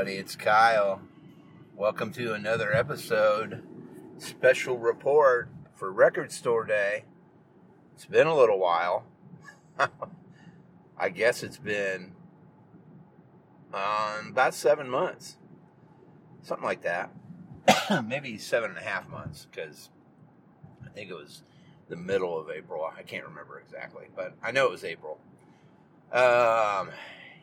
Everybody, it's Kyle. Welcome to another episode, special report for Record Store Day. It's been a little while. I guess it's been um, about seven months, something like that. Maybe seven and a half months, because I think it was the middle of April. I can't remember exactly, but I know it was April. Um,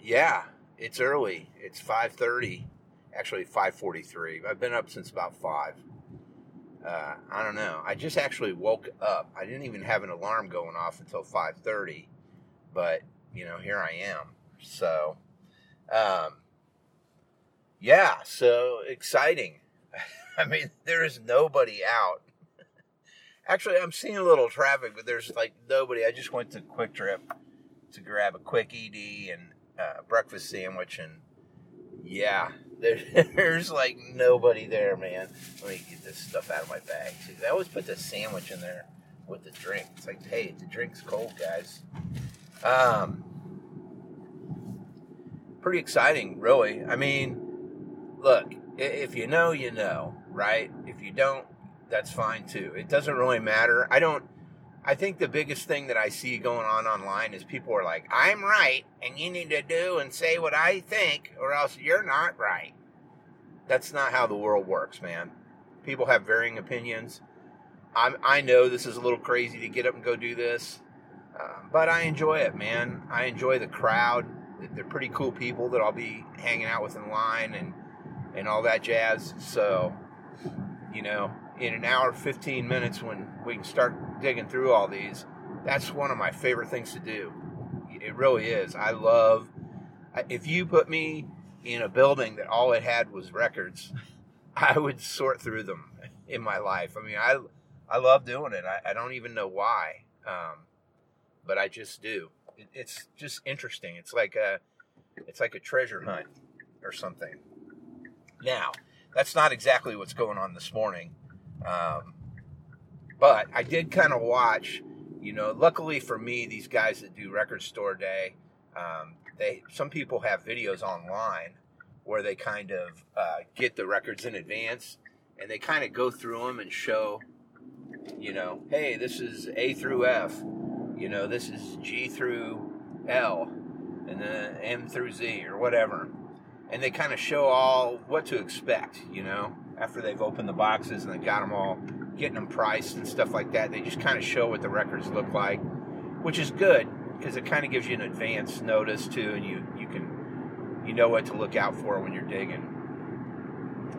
yeah, it's early. It's 5:30, actually 5:43. I've been up since about 5. Uh, I don't know. I just actually woke up. I didn't even have an alarm going off until 5:30, but you know, here I am. So, um, yeah, so exciting. I mean, there is nobody out. Actually, I'm seeing a little traffic, but there's like nobody. I just went to QuikTrip to grab a quick ED and uh, breakfast sandwich, and yeah, there, there's like nobody there, man. Let me get this stuff out of my bag. See, I always put the sandwich in there with the drink. It's like, hey, the drink's cold, guys. Um, pretty exciting, really. I mean, look, if you know, you know, right? If you don't, that's fine too. It doesn't really matter. I don't I think the biggest thing that I see going on online is people are like, I'm right, and you need to do and say what I think, or else you're not right. That's not how the world works, man. People have varying opinions. I'm, I know this is a little crazy to get up and go do this, uh, but I enjoy it, man. I enjoy the crowd. They're pretty cool people that I'll be hanging out with in line and, and all that jazz. So, you know, in an hour, 15 minutes when we can start digging through all these, that's one of my favorite things to do. It really is. I love, if you put me in a building that all it had was records, I would sort through them in my life. I mean, I, I love doing it. I, I don't even know why, um, but I just do. It, it's just interesting. It's like a, it's like a treasure hunt or something. Now, that's not exactly what's going on this morning. Um, but I did kind of watch, you know, luckily for me, these guys that do record store day, um, they some people have videos online where they kind of uh, get the records in advance and they kind of go through them and show, you know, hey, this is A through F, you know, this is G through L, and then M through Z or whatever. And they kind of show all what to expect, you know, after they've opened the boxes and they got them all getting them priced and stuff like that. They just kind of show what the records look like, which is good because it kind of gives you an advance notice too, and you you can you know what to look out for when you're digging.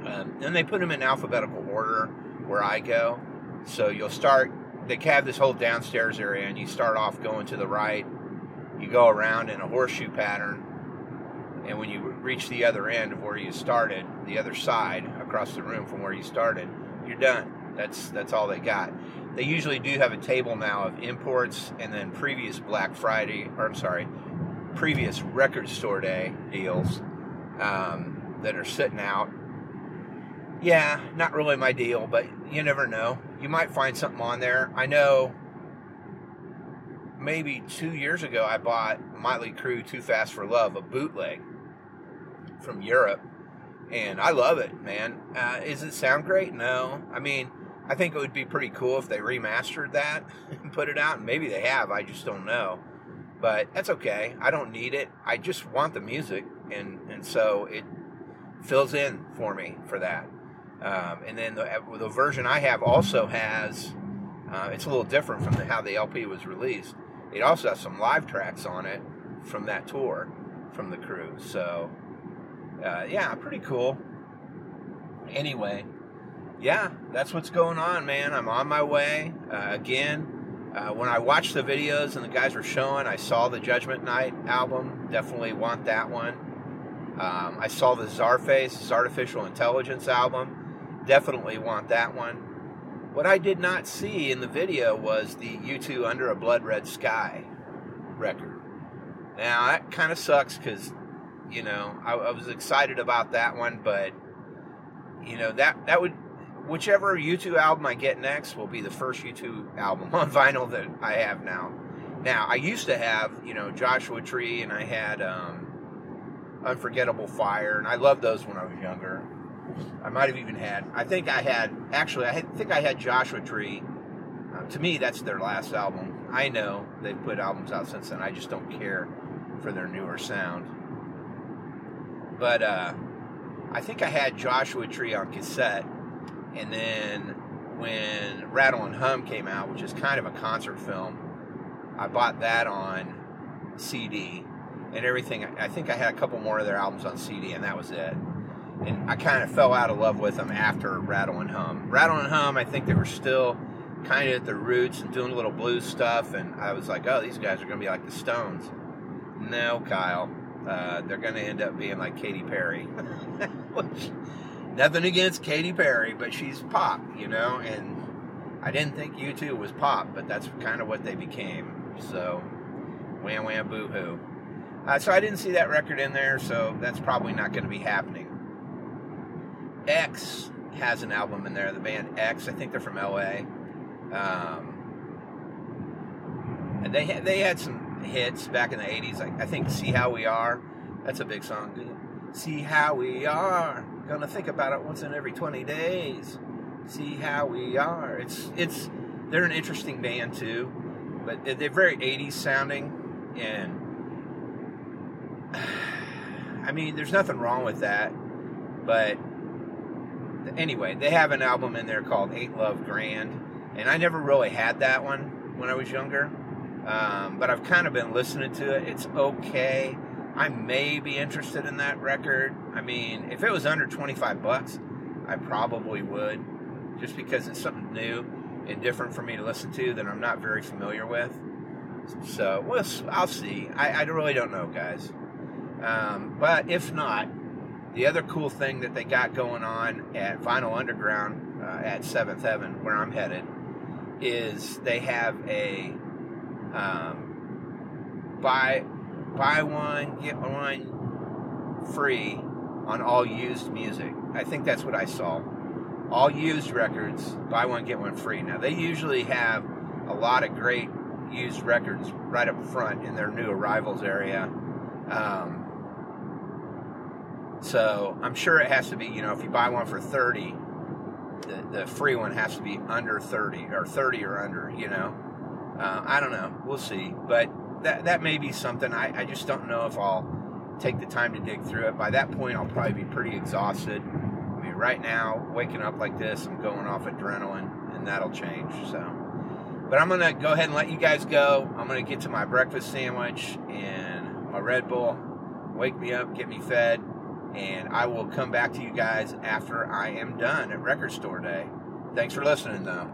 Um, and they put them in alphabetical order where I go, so you'll start. They have this whole downstairs area, and you start off going to the right. You go around in a horseshoe pattern, and when you reach the other end of where you started, the other side across the room from where you started, you're done that's that's all they got. They usually do have a table now of imports and then previous Black Friday, or I'm sorry, previous record store day deals um, that are sitting out. Yeah, not really my deal, but you never know. You might find something on there. I know maybe two years ago I bought Motley Crue Too Fast for Love, a bootleg from Europe, and I love it, man. Uh, it sound great? No. I mean, I think it would be pretty cool if they remastered that and put it out. And Maybe they have, I just don't know. But that's okay. I don't need it. I just want the music, and and so it fills in for me for that. Um, and then the, the, version I have also has uh, it's a little different from the, how the LP was released. It also has some live tracks on it from that tour from the crew. So uh, yeah, pretty cool. Anyway, yeah, that's what's going on, man. I'm on my way. Uh, again, uh, when I watched the videos and the guys were showing, I saw the Judgment Night album. Definitely want that one. Um, I saw the Czarface, Artificial Intelligence album. Definitely want that one. What I did not see in the video was the U2 Under a Blood Red Sky record. Now, that kind of sucks because, you know, I, I was excited about that one, but, you know, that, that would whichever U2 album I get next will be the first U2 album on vinyl that I have now. Now, I used to have, you know, Joshua Tree and I had um, Unforgettable Fire, and I loved those when I was younger. I might have even had. I think I had actually. I had, think I had Joshua Tree. Uh, to me, that's their last album. I know they've put albums out since then. I just don't care for their newer sound. But uh, I think I had Joshua Tree on cassette, and then when Rattle and Hum came out, which is kind of a concert film, I bought that on CD and everything. I think I had a couple more of their albums on CD, and that was it. And I kind of fell out of love with them after Rattle and Hum. Rattle and Hum, I think they were still kind of at the roots and doing a little blues stuff, and I was like, oh, these guys are going to be like the Stones. No, Kyle. Uh, they're going to end up being like Katy Perry. Which, nothing against Katy Perry, but she's pop, you know, and I didn't think U2 was pop, but that's kind of what they became. So, wham wham boo hoo. Uh, so I didn't see that record in there, so that's probably not going to be happening. X has an album in there, the band X. I think they're from LA. Um, and they had, they had some hits back in the 80s. Like, I think See How We Are. That's a big song. See How We Are. Gonna think about it once in every 20 days. See How We Are. It's, it's, they're an interesting band too, but they're very 80s sounding. And I mean, there's nothing wrong with that, but anyway, they have an album in there called Ain't Love Grand, and I never really had that one when I was younger, um, but I've kind of been listening to it. It's okay. I may be interested in that record. I mean, if it was under 25 bucks, I probably would, just because it's something new and different for me to listen to that I'm not very familiar with. So, well, I'll see. I, I really don't know, guys. Um, but if not, the other cool thing that they got going on at Vinyl Underground uh, at Seventh Heaven, where I'm headed, is they have a um, buy buy one get one free on all used music. I think that's what I saw. All used records, buy one get one free. Now they usually have a lot of great used records right up front in their new arrivals area. Um, so I'm sure it has to be, you know, if you buy one for 30, the, the free one has to be under 30 or 30 or under, you know. Uh, I don't know. We'll see. But that, that may be something. I, I just don't know if I'll take the time to dig through it. By that point, I'll probably be pretty exhausted. I mean, right now, waking up like this, I'm going off adrenaline, and that'll change. So, but I'm gonna go ahead and let you guys go. I'm gonna get to my breakfast sandwich and my Red Bull. Wake me up, get me fed, and I will come back to you guys after I am done at Record Store Day. Thanks for listening, though.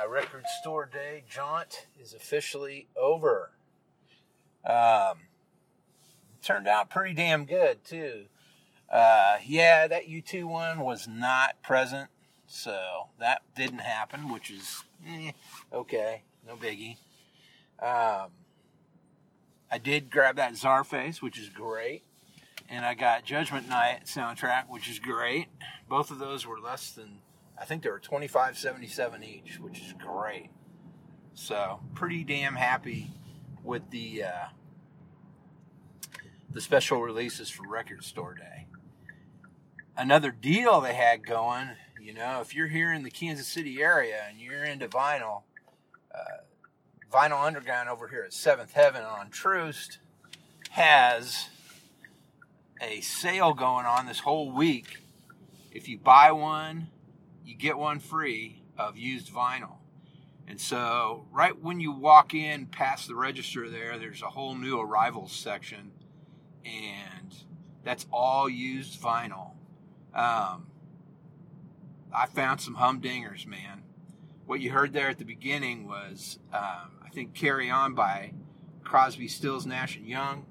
My record store day jaunt is officially over. Um, turned out pretty damn good too. Uh, yeah, that U2 one was not present, so that didn't happen, which is eh, okay, no biggie. Um, I did grab that Czarface, which is great, and I got Judgment Night soundtrack, which is great. Both of those were less than I think they were 25.77 each, which is great. So pretty damn happy with the uh, the special releases for Record Store Day. Another deal they had going, you know, if you're here in the Kansas City area and you're into vinyl, uh, Vinyl Underground over here at Seventh Heaven on Troost has a sale going on this whole week. If you buy one, you get one free of used vinyl. And so, right when you walk in past the register there, there's a whole new arrivals section, and that's all used vinyl. Um, I found some humdingers, man. What you heard there at the beginning was, um, I think, Carry On by Crosby, Stills, Nash and Young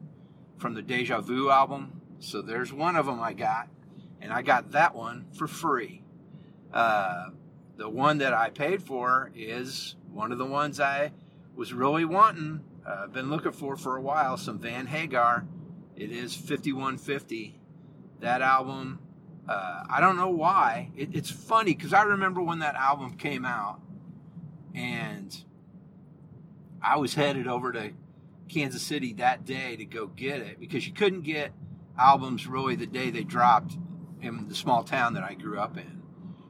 from the Deja Vu album. So there's one of them I got, and I got that one for free. Uh, the one that I paid for is one of the ones I was really wanting. Uh, been looking for for a while. Some Van Hagar. It is 5150. That album. Uh, I don't know why. It, it's funny because I remember when that album came out, and I was headed over to Kansas City that day to go get it because you couldn't get albums really the day they dropped in the small town that I grew up in.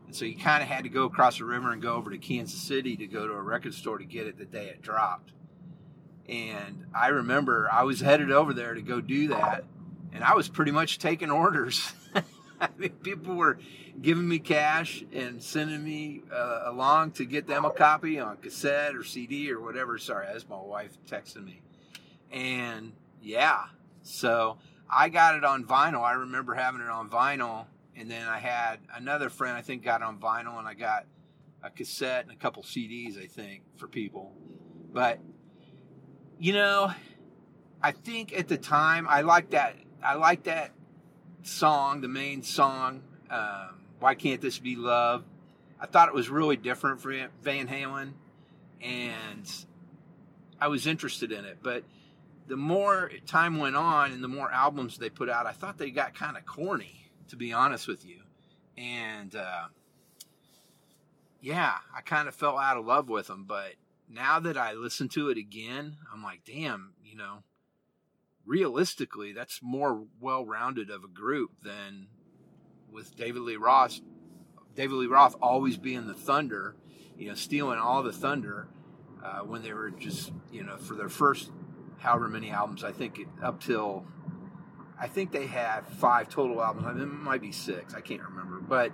And so you kind of had to go across the river and go over to Kansas City to go to a record store to get it the day it dropped. And I remember I was headed over there to go do that, and I was pretty much taking orders. I mean, people were giving me cash and sending me uh, along to get them a copy on cassette or CD or whatever. Sorry, that's my wife texting me. And yeah, so I got it on vinyl. I remember having it on vinyl, and then I had another friend I think got on vinyl, and I got a cassette and a couple CDs I think for people. But you know, I think at the time I liked that. I liked that song, the main song. Um, Why can't this be love? I thought it was really different for Van Halen, and I was interested in it. But the more time went on and the more albums they put out, I thought they got kind of corny, to be honest with you. And uh, yeah, I kind of fell out of love with them. But now that I listen to it again, I'm like, damn, you know, realistically, that's more well rounded of a group than with David Lee Roth. David Lee Roth always being the thunder, you know, stealing all the thunder uh, when they were just, you know, for their first however many albums. I think up till I think they had five total albums. I mean, it might be six. I can't remember. But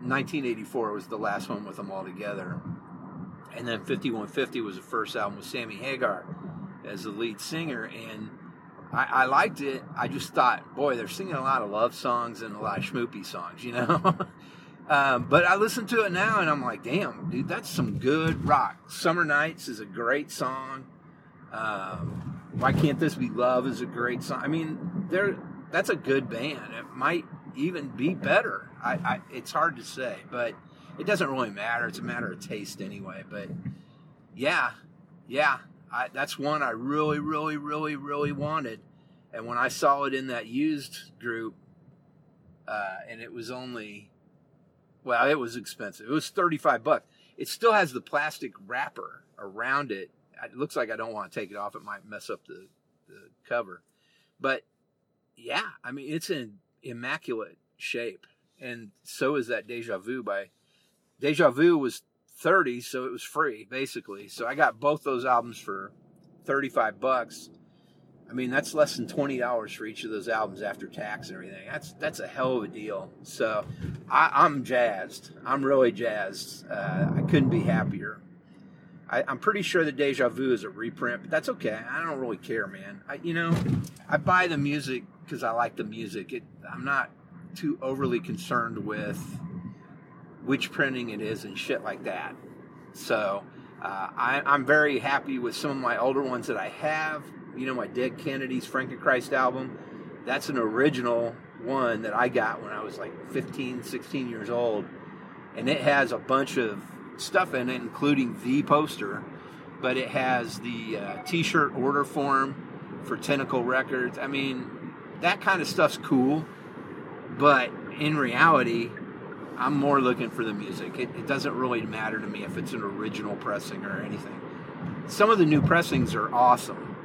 1984 was the last one with them all together. And then 5150 was the first album with Sammy Hagar as the lead singer. And I, I liked it. I just thought, boy, they're singing a lot of love songs and a lot of schmoopy songs, you know? um, but I listen to it now and I'm like, damn, dude, that's some good rock. Summer Nights is a great song. Um, Why Can't This Be Love is a great song. I mean, that's a good band. It might even be better. I, I, it's hard to say, but it doesn't really matter. It's a matter of taste anyway. But yeah, yeah, I, that's one I really, really, really, really wanted. And when I saw it in that used group, uh, and it was only, well, it was expensive. It was 35 bucks. It still has the plastic wrapper around it it looks like I don't want to take it off. It might mess up the, the cover. But yeah, I mean, it's in immaculate shape. And so is that Deja Vu by Deja Vu was 30, so it was free basically. So I got both those albums for 35 bucks. I mean, that's less than twenty dollars for each of those albums after tax and everything. That's that's a hell of a deal. So I, am jazzed. I'm really jazzed. Uh, I couldn't be happier. I, am pretty sure the Deja Vu is a reprint, but that's okay. I don't really care, man. I, you know, I buy the music because I like the music. It, I'm not too overly concerned with which printing it is and shit like that. So uh, I, I'm very happy with some of my older ones that I have. You know, my Dead Kennedys Frankenchrist album. That's an original one that I got when I was like 15, 16 years old. And it has a bunch of stuff in it, including the poster. But it has the uh, T-shirt order form for Tentacle Records. I mean, that kind of stuff's cool, but in reality, I'm more looking for the music. It, it, doesn't really matter to me if it's an original pressing or anything. Some of the new pressings are awesome.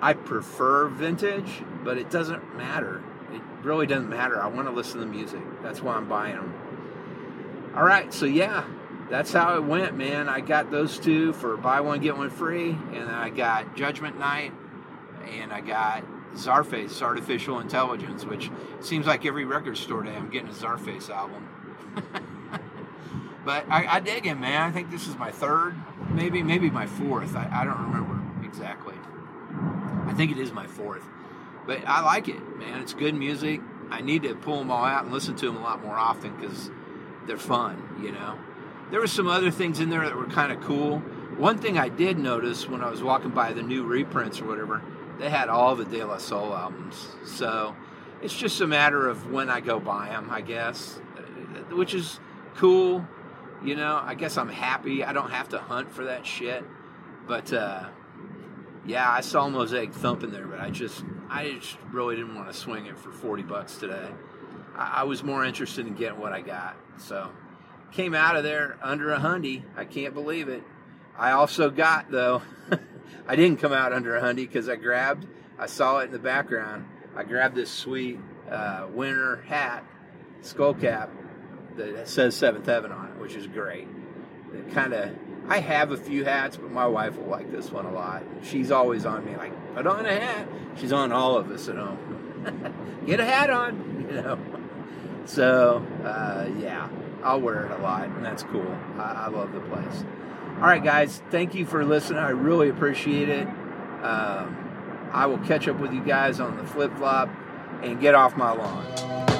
I prefer vintage, but it doesn't matter. It really doesn't matter. I want to listen to the music. That's why I'm buying them. All right, so yeah, that's how it went, man. I got those two for buy one get one free, and then I got Judgment Night, and I got Czarface Artificial Intelligence, which seems like every record store day I'm getting a Czarface album. but I, I, dig him, man. I think this is my third, maybe maybe my fourth. I, I don't remember exactly. I think it is my fourth, but I like it, man. It's good music. I need to pull them all out and listen to them a lot more often because they're fun, you know there were some other things in there that were kind of cool. One thing I did notice when I was walking by the new reprints or whatever, they had all the De La Soul albums. So it's just a matter of when I go buy them, I guess, which is cool. You know, I guess I'm happy. I don't have to hunt for that shit. But uh, yeah, I saw Mosaic thumping there, but I just I just really didn't want to swing it for 40 bucks today. I, I was more interested in getting what I got. So came out of there under a hundy. I can't believe it. I also got though. I didn't come out under a hundy because I grabbed. I saw it in the background. I grabbed this sweet uh, winter hat, skull cap that says Seventh Heaven on it, which is great. It kind of. I have a few hats, but my wife will like this one a lot. She's always on me, like, put on a hat. She's on all of us at home. Get a hat on, you know. So, uh, yeah, I'll wear it a lot, and that's cool. I, I, love the place. All right, guys, thank you for listening. I really appreciate it. Um, I will catch up with you guys on the flip flop and get off my lawn.